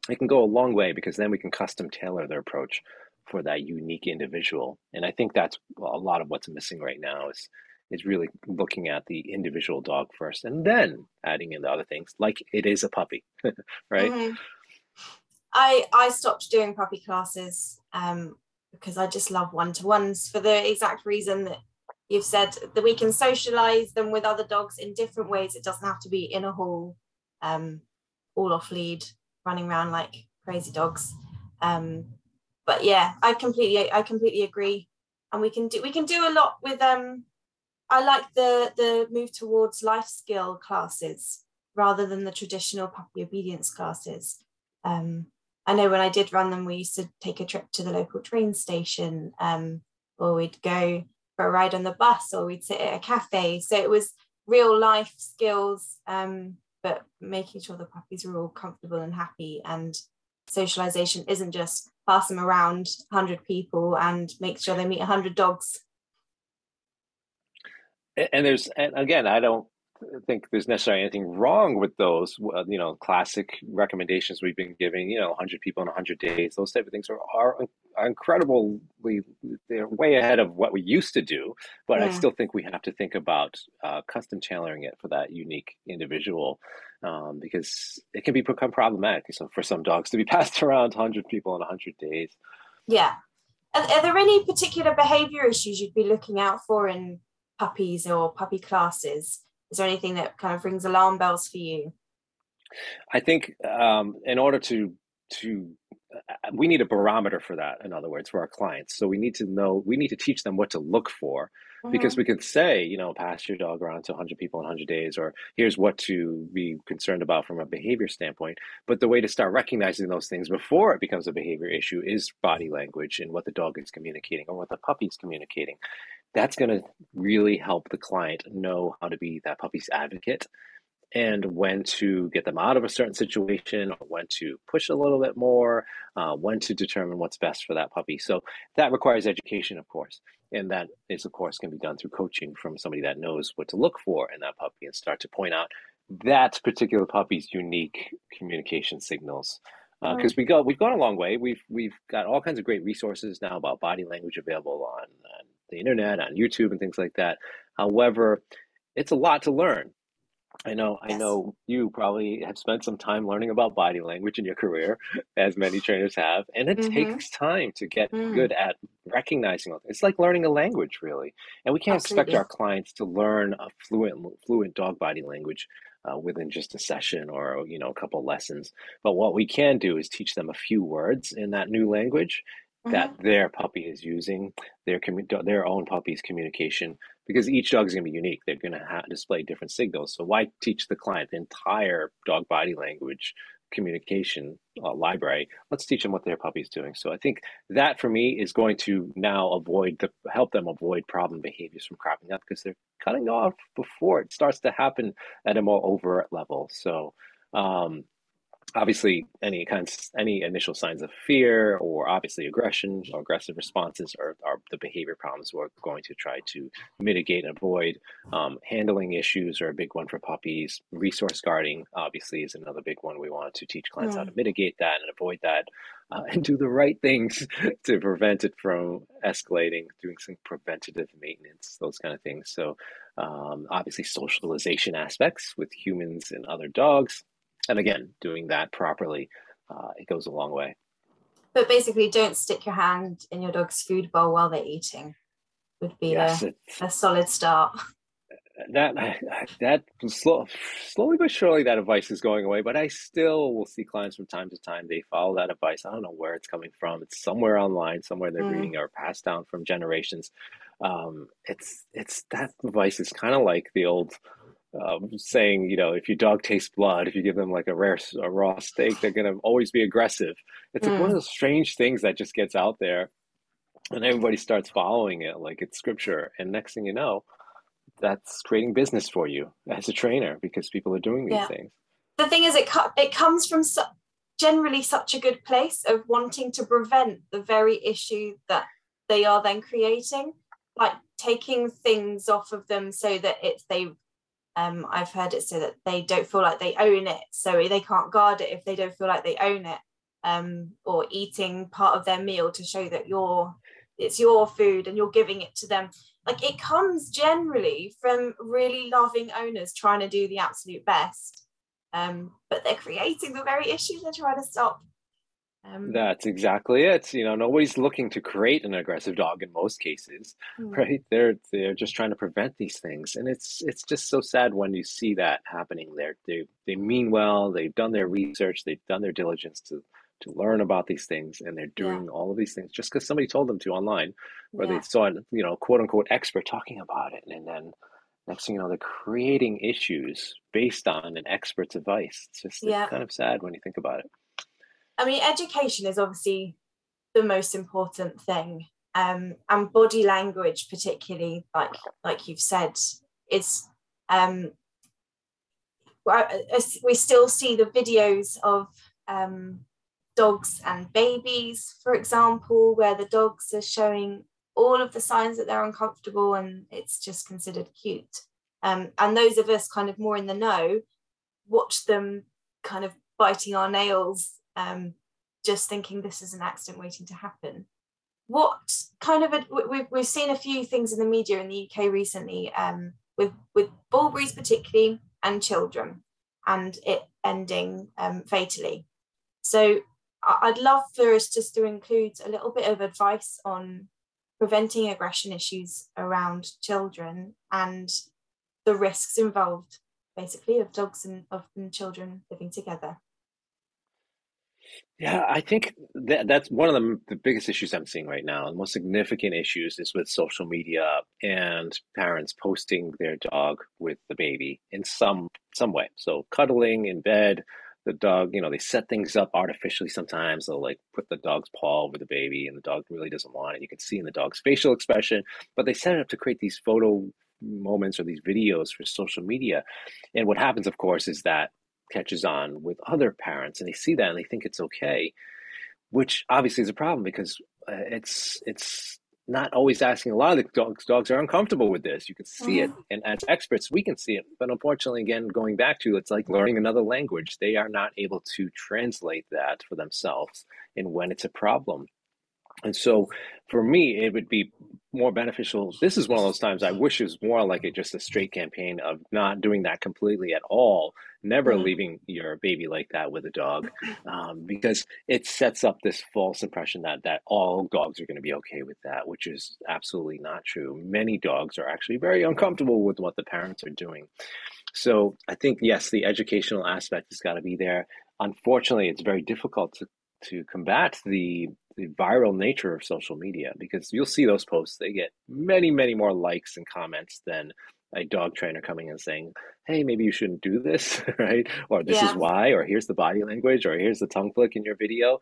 it can go a long way because then we can custom tailor their approach for that unique individual. And I think that's a lot of what's missing right now is is really looking at the individual dog first and then adding in the other things like it is a puppy, right? Mm-hmm. I I stopped doing puppy classes um, because I just love one to ones for the exact reason that you've said that we can socialize them with other dogs in different ways. It doesn't have to be in a hall, um, all off lead, running around like crazy dogs. Um, but yeah, I completely I completely agree, and we can do we can do a lot with um. I like the the move towards life skill classes rather than the traditional puppy obedience classes. Um, I know when I did run them, we used to take a trip to the local train station, um, or we'd go for a ride on the bus, or we'd sit at a cafe. So it was real life skills, um, but making sure the puppies were all comfortable and happy. And socialization isn't just pass them around 100 people and make sure they meet 100 dogs. And there's, and again, I don't think there's necessarily anything wrong with those, you know, classic recommendations we've been giving, you know, 100 people in 100 days. Those type of things are, are, are incredibly, they're way ahead of what we used to do. But yeah. I still think we have to think about uh, custom tailoring it for that unique individual um, because it can be become problematic so for some dogs to be passed around 100 people in 100 days. Yeah. Are, are there any particular behavior issues you'd be looking out for in puppies or puppy classes? Is there anything that kind of rings alarm bells for you? I think um, in order to to uh, we need a barometer for that in other words for our clients. So we need to know we need to teach them what to look for mm-hmm. because we could say you know pass your dog around to 100 people in 100 days or here's what to be concerned about from a behavior standpoint. But the way to start recognizing those things before it becomes a behavior issue is body language and what the dog is communicating or what the puppy is communicating that's going to really help the client know how to be that puppy's advocate and when to get them out of a certain situation, or when to push a little bit more, uh, when to determine what's best for that puppy. So that requires education, of course. And that is, of course, can be done through coaching from somebody that knows what to look for in that puppy and start to point out that particular puppy's unique communication signals because uh, we go we've gone a long way. We've we've got all kinds of great resources now about body language available on, on the internet, on YouTube, and things like that. However, it's a lot to learn. I know yes. I know you probably have spent some time learning about body language in your career, as many trainers have, and it mm-hmm. takes time to get mm. good at recognizing it. It's like learning a language, really. And we can't Absolutely. expect our clients to learn a fluent fluent dog body language uh, within just a session or you know a couple lessons. But what we can do is teach them a few words in that new language that mm-hmm. their puppy is using, their commu- their own puppy's communication, because each dog is going to be unique. They're going to ha- display different signals. So why teach the client the entire dog body language communication uh, library. Let's teach them what their puppy's doing. So I think that for me is going to now avoid the help them avoid problem behaviors from cropping up because they're cutting off before it starts to happen at a more overt level. So um, obviously any kinds any initial signs of fear or obviously aggression or aggressive responses are, are the behavior problems we're going to try to mitigate and avoid. Um, handling issues are a big one for puppies. Resource guarding obviously is another big one. We want to teach clients mm. how to mitigate that and avoid that uh, and do the right things to prevent it from escalating doing some preventative maintenance those kind of things. So um, obviously socialization aspects with humans and other dogs and again, doing that properly, uh, it goes a long way. But basically, don't stick your hand in your dog's food bowl while they're eating. Would be yes, a, a solid start. That that slow, slowly but surely that advice is going away. But I still will see clients from time to time. They follow that advice. I don't know where it's coming from. It's somewhere online, somewhere they're mm. reading or passed down from generations. Um, it's it's that advice is kind of like the old um, saying, you know, if your dog tastes blood, if you give them like a rare, a raw steak, they're going to always be aggressive. It's mm. like one of mm. those strange things that just gets out there and everybody starts following it like it's scripture. And next thing you know, that's creating business for you as a trainer because people are doing these yeah. things. The thing is, it, co- it comes from su- generally such a good place of wanting to prevent the very issue that they are then creating, like taking things off of them so that it's they um, I've heard it so that they don't feel like they own it, so they can't guard it if they don't feel like they own it, um, or eating part of their meal to show that you're it's your food and you're giving it to them. Like it comes generally from really loving owners trying to do the absolute best, um, but they're creating the very issue they're trying to stop. Um, That's exactly it. You know, nobody's looking to create an aggressive dog in most cases, mm. right? They're they're just trying to prevent these things, and it's it's just so sad when you see that happening. There, they they mean well. They've done their research. They've done their diligence to to learn about these things, and they're doing yeah. all of these things just because somebody told them to online, or yeah. they saw you know quote unquote expert talking about it, and then next thing you know they're creating issues based on an expert's advice. It's just yeah. it's kind of sad when you think about it. I mean, education is obviously the most important thing, um, and body language, particularly, like like you've said, is. Um, we still see the videos of um, dogs and babies, for example, where the dogs are showing all of the signs that they're uncomfortable and it's just considered cute. Um, and those of us kind of more in the know watch them kind of biting our nails um, just thinking this is an accident waiting to happen. What kind of a, we've, we've seen a few things in the media in the UK recently um, with with bull breeds particularly and children, and it ending um, fatally. So I'd love for us just to include a little bit of advice on preventing aggression issues around children and the risks involved, basically, of dogs and of children living together. Yeah, I think that that's one of the, the biggest issues I'm seeing right now. The most significant issues is with social media and parents posting their dog with the baby in some some way. So cuddling in bed, the dog, you know, they set things up artificially sometimes. They'll like put the dog's paw over the baby and the dog really doesn't want it. You can see in the dog's facial expression, but they set it up to create these photo moments or these videos for social media. And what happens, of course, is that catches on with other parents and they see that and they think it's okay which obviously is a problem because uh, it's it's not always asking a lot of the dogs dogs are uncomfortable with this. You can see it. And as experts we can see it. But unfortunately again going back to it's like learning another language. They are not able to translate that for themselves and when it's a problem and so for me, it would be more beneficial. This is one of those times I wish it was more like a, just a straight campaign of not doing that completely at all, never mm-hmm. leaving your baby like that with a dog, um, because it sets up this false impression that that all dogs are going to be okay with that, which is absolutely not true. Many dogs are actually very uncomfortable with what the parents are doing. So I think yes, the educational aspect has got to be there. Unfortunately, it's very difficult to to combat the the viral nature of social media because you'll see those posts they get many many more likes and comments than a dog trainer coming and saying, "Hey, maybe you shouldn't do this," right? Or this Yeah. is why, or here's the body language, or here's the tongue flick in your video.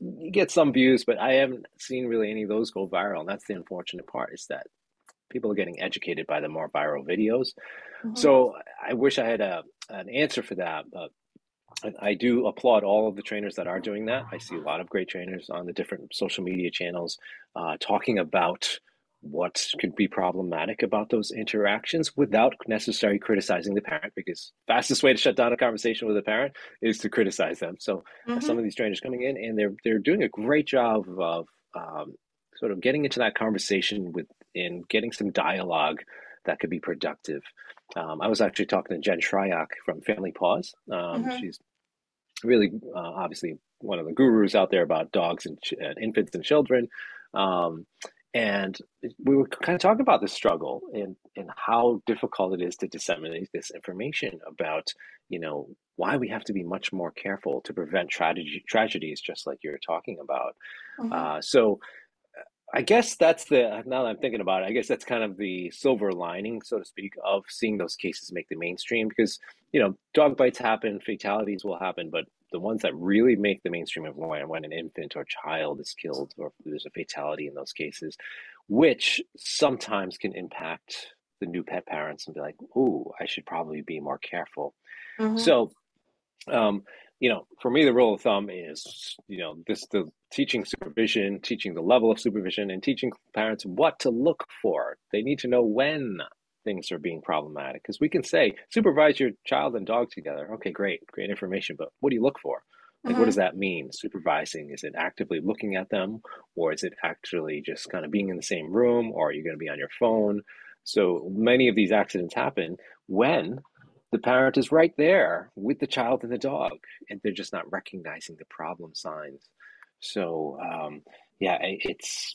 You get some views, but I haven't seen really any of those go viral. And that's the unfortunate part is that people are getting educated by the more viral videos. Mhm. So I wish I had a an answer for that, but I do applaud all of the trainers that are doing that. I see a lot of great trainers on the different social media channels uh, talking about what could be problematic about those interactions without necessarily criticizing the parent because fastest way to shut down a conversation with a parent is to criticize them so uh, some Mhm. of these trainers coming in and they're they're doing a great job of um, sort of getting into that conversation with and getting some dialogue that could be productive um, i was actually talking to jen shryock from family paws um, Mhm. she's really uh, obviously one of the gurus out there about dogs and, ch- and infants and children. Um, and we were kind of talking about this struggle and, and how difficult it is to disseminate this information about, you know, why we have to be much more careful to prevent tragedy, tragedies, just like you're talking about. Mhm. Uh, so I guess that's the now that I'm thinking about it, I guess that's kind of the silver lining, so to speak, of seeing those cases make the mainstream because you know dog bites happen, fatalities will happen, but the ones that really make the mainstream of when, when an infant or child is killed or there's a fatality in those cases, which sometimes can impact the new pet parents and be like, "Ooh, I should probably be more careful." Mhm. So um, you know, for me, the rule of thumb is, you know, this the teaching supervision, teaching the level of supervision, and teaching parents what to look for. They need to know when things are being problematic because we can say supervise your child and dog together. Okay, great, great information, but what do you look for? Like, what Mhm. does that mean? Supervising is it actively looking at them, or is it actually just kind of being in the same room, or are you going to be on your phone? So many of these accidents happen when the parent is right there with the child and the dog, and they're just not recognizing the problem signs. So, um, yeah, it's.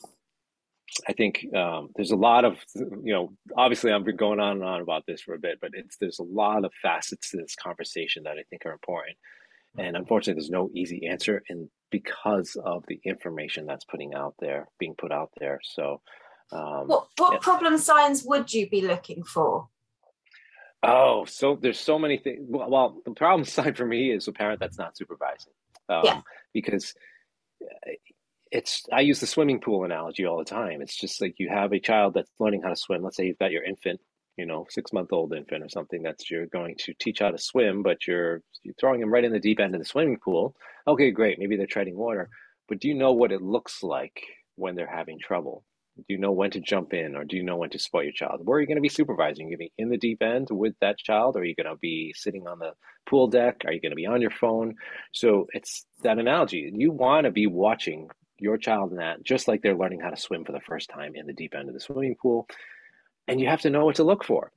I think um, there's a lot of, you know, obviously I've been going on and on about this for a bit, but it's there's a lot of facets to this conversation that I think are important. And unfortunately, there's no easy answer, and because of the information that's putting out there, being put out there. So, um, What what yeah. problem signs would you be looking for? Oh, so there's so many things. Well, well, the problem side for me is a parent that's not supervising. Um, Yeah. Because it's, I use the swimming pool analogy all the time. It's just like you have a child that's learning how to swim. Let's say you've got your infant, you know, six month old infant or something that you're going to teach how to swim, but you're, you're throwing them right in the deep end of the swimming pool. Okay, great. Maybe they're treading water, but do you know what it looks like when they're having trouble? Do you know when to jump in or do you know when to support your child? Where are you going to be supervising? Are you going to be in the deep end with that child? Or are you going to be sitting on the pool deck? Are you going to be on your phone? So it's that analogy. You want to be watching your child in that just like they're learning how to swim for the first time in the deep end of the swimming pool. And you have to know what to look for.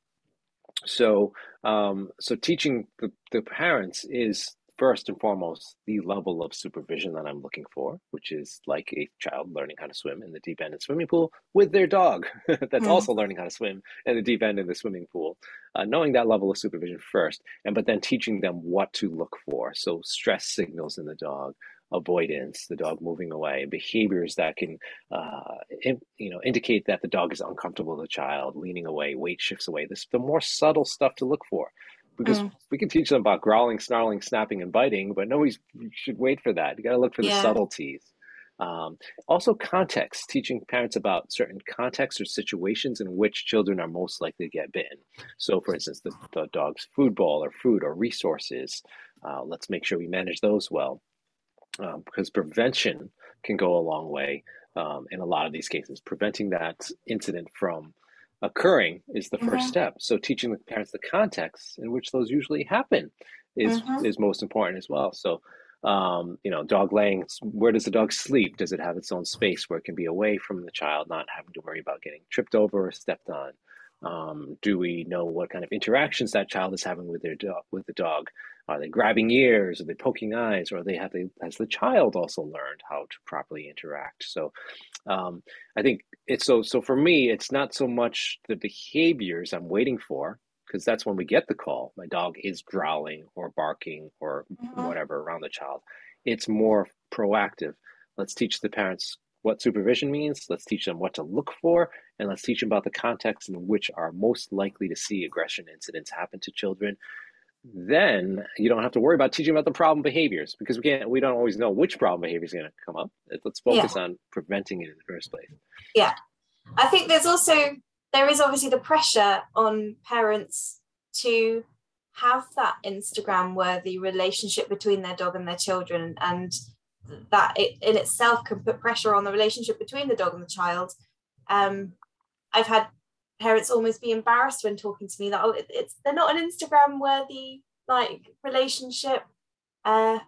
So, um, so teaching the, the parents is first and foremost the level of supervision that I'm looking for, which is like a child learning how to swim in the deep end of the swimming pool with their dog that's Mm. also learning how to swim in the deep end of the swimming pool. Uh, knowing that level of supervision first, and but then teaching them what to look for. So stress signals in the dog, avoidance, the dog moving away, behaviors that can, uh, in, you know, indicate that the dog is uncomfortable with the child, leaning away, weight shifts away. This the more subtle stuff to look for, because Mm. we can teach them about growling, snarling, snapping, and biting, but nobody's should wait for that. You got to look for the Yeah. subtleties. Um, also, context, teaching parents about certain contexts or situations in which children are most likely to get bitten. So, for instance, the, the dog's food bowl or food or resources. Uh, let's make sure we manage those well um, because prevention can go a long way um, in a lot of these cases. Preventing that incident from occurring is the 1st Mhm. step. So teaching the parents the context in which those usually happen is Mhm. is most important as well. So um, you know, dog laying, where does the dog sleep? Does it have its own space where it can be away from the child, not having to worry about getting tripped over or stepped on? Um, do we know what kind of interactions that child is having with their dog with the dog? Are they grabbing ears? Are they poking eyes? Or they have they, has the child also learned how to properly interact? So um, I think it's so so for me, it's not so much the behaviors I'm waiting for, because that's when we get the call. My dog is growling or barking or Mhm. whatever around the child. It's more proactive. Let's teach the parents what supervision means. Let's teach them what to look for, and let's teach them about the context in which are most likely to see aggression incidents happen to children. Then you don't have to worry about teaching about the problem behaviors because we can't. We don't always know which problem behavior is going to come up. Let's focus yeah. on preventing it in the first place. Yeah, I think there's also there is obviously the pressure on parents to have that Instagram worthy relationship between their dog and their children and that it in itself can put pressure on the relationship between the dog and the child. Um, I've had parents almost be embarrassed when talking to me that oh it, it's they're not an Instagram worthy like relationship. Uh,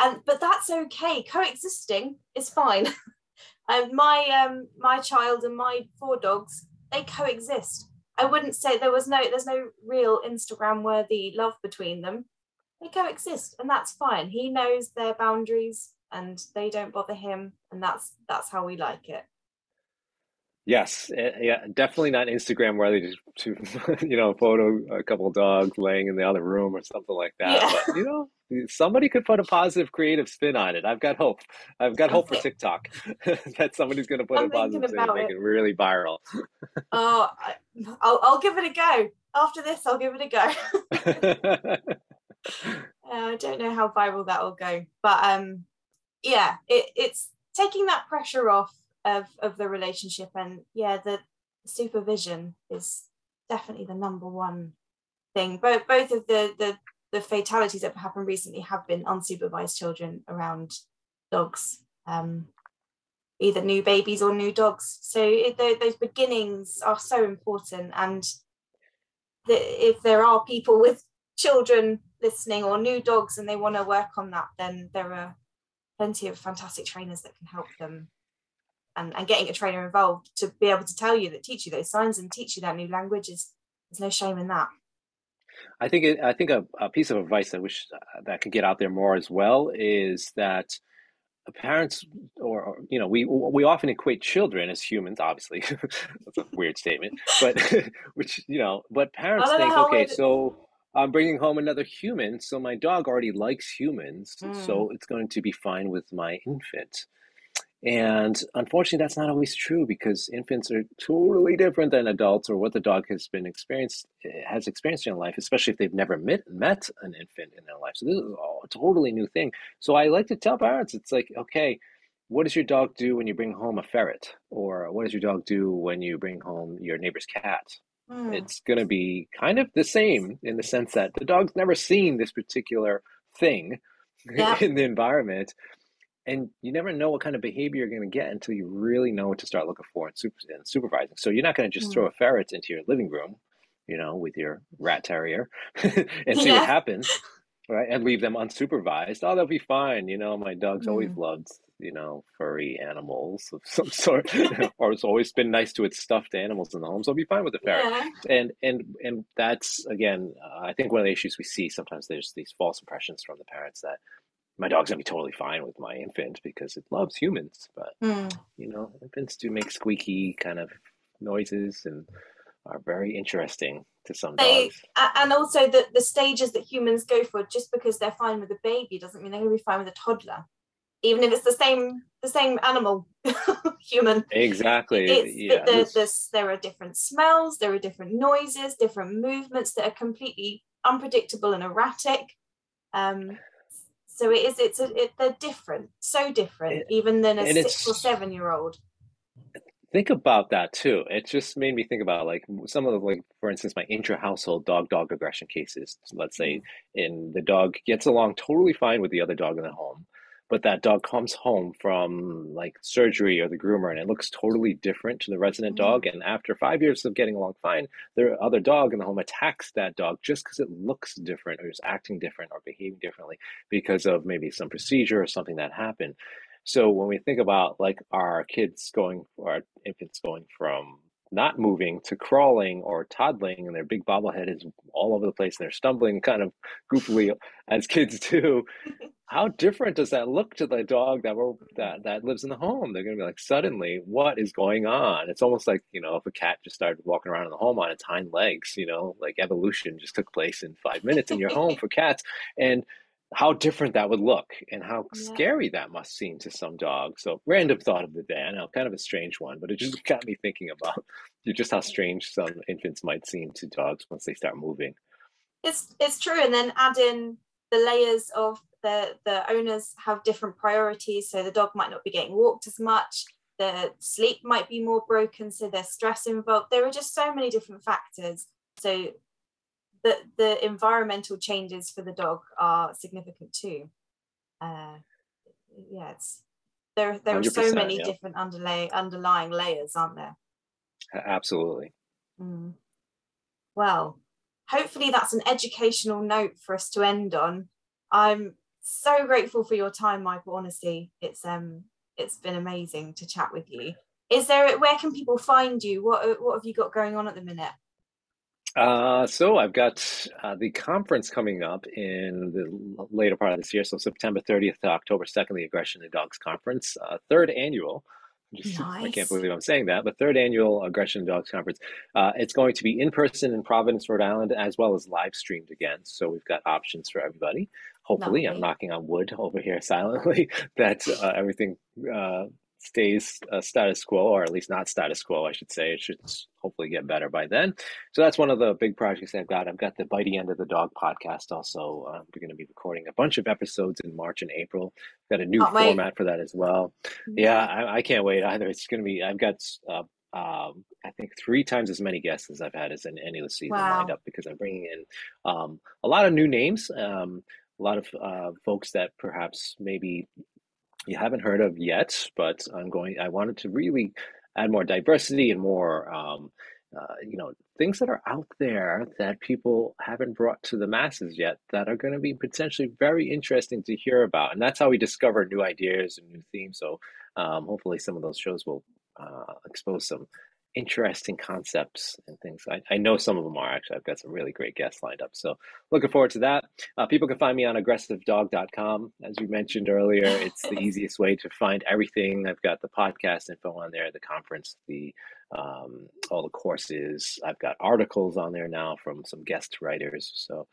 and but that's okay. Coexisting is fine. and my um my child and my four dogs they coexist. I wouldn't say there was no there's no real Instagram worthy love between them. They coexist and that's fine. He knows their boundaries and they don't bother him and that's that's how we like it yes. Eh, yeah definitely not instagram worthy to, to you know photo a couple of dogs laying in the other room or something like that yeah. but you know somebody could put a positive creative spin on it. I've got hope. I've got hope for tiktok that somebody's going to put I'm a positive spin and make it. really viral. Oh I, I'll, I'll give it a go. After this i'll give it a go. Uh, i don't know how viral that will go but um yeah, it, it's taking that pressure off of of the relationship, and yeah, the supervision is definitely the number one thing. Both both of the the the fatalities that have happened recently have been unsupervised children around dogs, um, either new babies or new dogs. So it, those beginnings are so important, and the, if there are people with children listening or new dogs and they want to work on that, then there are plenty of fantastic trainers that can help them and, and getting a trainer involved to be able to tell you that teach you those signs and teach you that new language is there's no shame in that i think it, i think a, a piece of advice i wish that could get out there more as well is that parents or, or, you know we we often equate children as humans obviously that's a weird statement but which you know but parents think okay so I'm bringing home another human, so my dog already likes humans, mm. so it's going to be fine with my infant. And unfortunately, that's not always true because infants are totally different than adults or what the dog has been experienced has experienced in life, especially if they've never met met an infant in their life. So this is a totally new thing. So I like to tell parents, it's like, okay, what does your dog do when you bring home a ferret, or what does your dog do when you bring home your neighbor's cat, Mm. It's going to be kind of the same in the sense that the dog's never seen this particular thing yeah. in the environment. And you never know what kind of behavior you're going to get until you really know what to start looking for and, super, and supervising. So you're not going to just mm. throw a ferret into your living room, you know, with your rat terrier and see yeah. what happens, right? And leave them unsupervised. Oh, they'll be fine. You know, my dog's mm. always loved you know, furry animals of some sort, or it's always been nice to its stuffed animals in the home, so I'll be fine with the ferret. Yeah. And and and that's again, uh, I think one of the issues we see sometimes there's these false impressions from the parents that my dog's gonna be totally fine with my infant because it loves humans, but mm. you know, infants do make squeaky kind of noises and are very interesting to some they, dogs. And also the, the stages that humans go for, just because they're fine with a baby doesn't mean they're going to be fine with a toddler even if it's the same the same animal human exactly it's, yeah, the, the, there are different smells there are different noises different movements that are completely unpredictable and erratic um, so it is it's a, it, they're different so different it, even than a six or seven year old. Think about that too. It just made me think about like some of the like for instance my intra-household dog dog aggression cases let's say mm. in the dog gets along totally fine with the other dog in the home but that dog comes home from like surgery or the groomer and it looks totally different to the resident mm-hmm. dog and after five years of getting along fine the other dog in the home attacks that dog just because it looks different or is acting different or behaving differently because of maybe some procedure or something that happened so when we think about like our kids going for our infants going from not moving to crawling or toddling and their big bobblehead is all over the place and they're stumbling kind of goofily as kids do. How different does that look to the dog that were that that lives in the home? They're going to be like suddenly what is going on? It's almost like you know if a cat just started walking around in the home on its hind legs you know like evolution just took place in five minutes in your home for cats. And how different that would look and how Yeah. scary that must seem to some dogs. So, random thought of the day. I know, kind of a strange one, but it just got me thinking about just how strange some infants might seem to dogs once they start moving. It's it's true, and then add in the layers of the the owners have different priorities, so the dog might not be getting walked as much. The sleep might be more broken, so there's stress involved. There are just so many different factors. So the the environmental changes for the dog are significant too. Uh, yeah, it's there. There are so many yeah. different underlay underlying layers, aren't there? Absolutely. Mm. Well, hopefully that's an educational note for us to end on. I'm so grateful for your time, Michael. Honestly, it's um it's been amazing to chat with you. Is there where can people find you? What what have you got going on at the minute? Uh, so I've got uh, the conference coming up in the later part of this year. So September 30th to October 2nd, the Aggression in Dogs Conference, uh, third annual. Just, I can't believe I'm saying that, but third annual Aggression in Dogs Conference. Uh, it's going to be in person in Providence, Rhode Island, as well as live streamed again. So we've got options for everybody. Hopefully, I'm knocking on wood over here silently that uh, everything uh, stays uh, status quo, or at least not status quo, I should say. It should hopefully get better by then. So that's one of the big projects I've got. I've got the Bitey End of the Dog podcast also. Uh, we're going to be recording a bunch of episodes in March and April. Got a new Can't format for that as well. Yeah, I, I can't wait either. It's going to be, I've got, uh, um, I think three times as many guests as I've had as in any of the season lined up because I'm bringing in um, a lot of new names, um, a lot of uh, folks that perhaps maybe you haven't heard of yet, but I'm going, I wanted to really add more diversity and more, um, uh, you know, things that are out there that people haven't brought to the masses yet that are going to be potentially very interesting to hear about. And that's how we discover new ideas and new themes. So um, hopefully some of those shows will uh, expose some interesting concepts and things. I, I know some of them are actually. I've got some really great guests lined up. So looking forward to that. Uh, people can find me on aggressivedog.com. As you mentioned earlier, it's the easiest way to find everything. I've got the podcast info on there, the conference, the um, all the courses. I've got articles on there now from some guest writers. So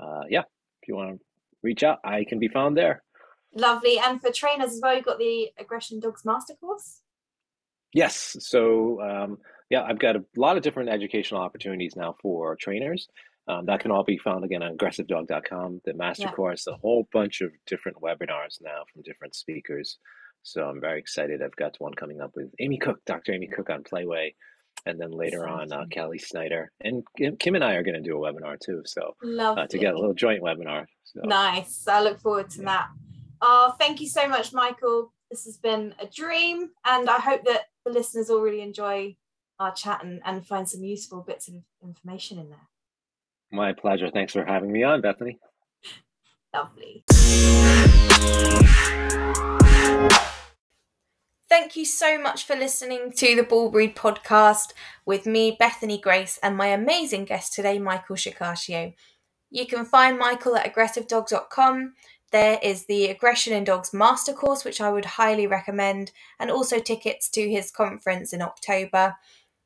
uh, yeah, if you want to reach out, I can be found there. Lovely. And for trainers as well, you've got the Aggression Dogs Master Course. Yes. So, um, yeah, I've got a lot of different educational opportunities now for trainers. Um, that can all be found again on aggressivedog.com, the master Yeah. course, a whole bunch of different webinars now from different speakers. So I'm very excited. I've got one coming up with Amy Cook, Dr. Amy Cook on Playway, and then later on uh, Kelly Snyder. And Kim and I are going to do a webinar too. So uh, to get a little joint webinar. So Nice. I look forward to Yeah. that. Oh, thank you so much, Michael. This has been a dream, and I hope that the listeners all really enjoy our chat and, and find some useful bits of information in there. my pleasure. Thanks for having me on, Bethany. Lovely. Thank you so much for listening to the Bull Breed podcast with me, Bethany Grace, and my amazing guest today, Michael Shikashio. You can find Michael at aggressivedogs.com. There is the Aggression in Dogs Master Course, which I would highly recommend, and also tickets to his conference in October.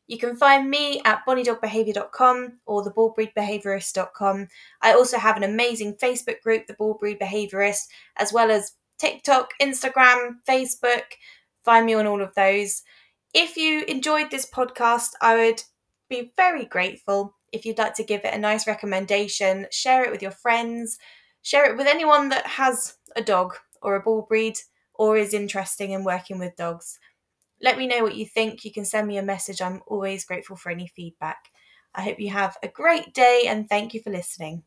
You can find me at bonnydogbehavior.com or thebullbreedbehaviorist.com. I also have an amazing Facebook group, The Bull Breed Behaviorist, as well as TikTok, Instagram, Facebook. Find me on all of those. If you enjoyed this podcast, I would be very grateful if you'd like to give it a nice recommendation, share it with your friends, share it with anyone that has a dog or a bull breed or is interested in working with dogs. Let me know what you think. You can send me a message. I'm always grateful for any feedback. I hope you have a great day and thank you for listening.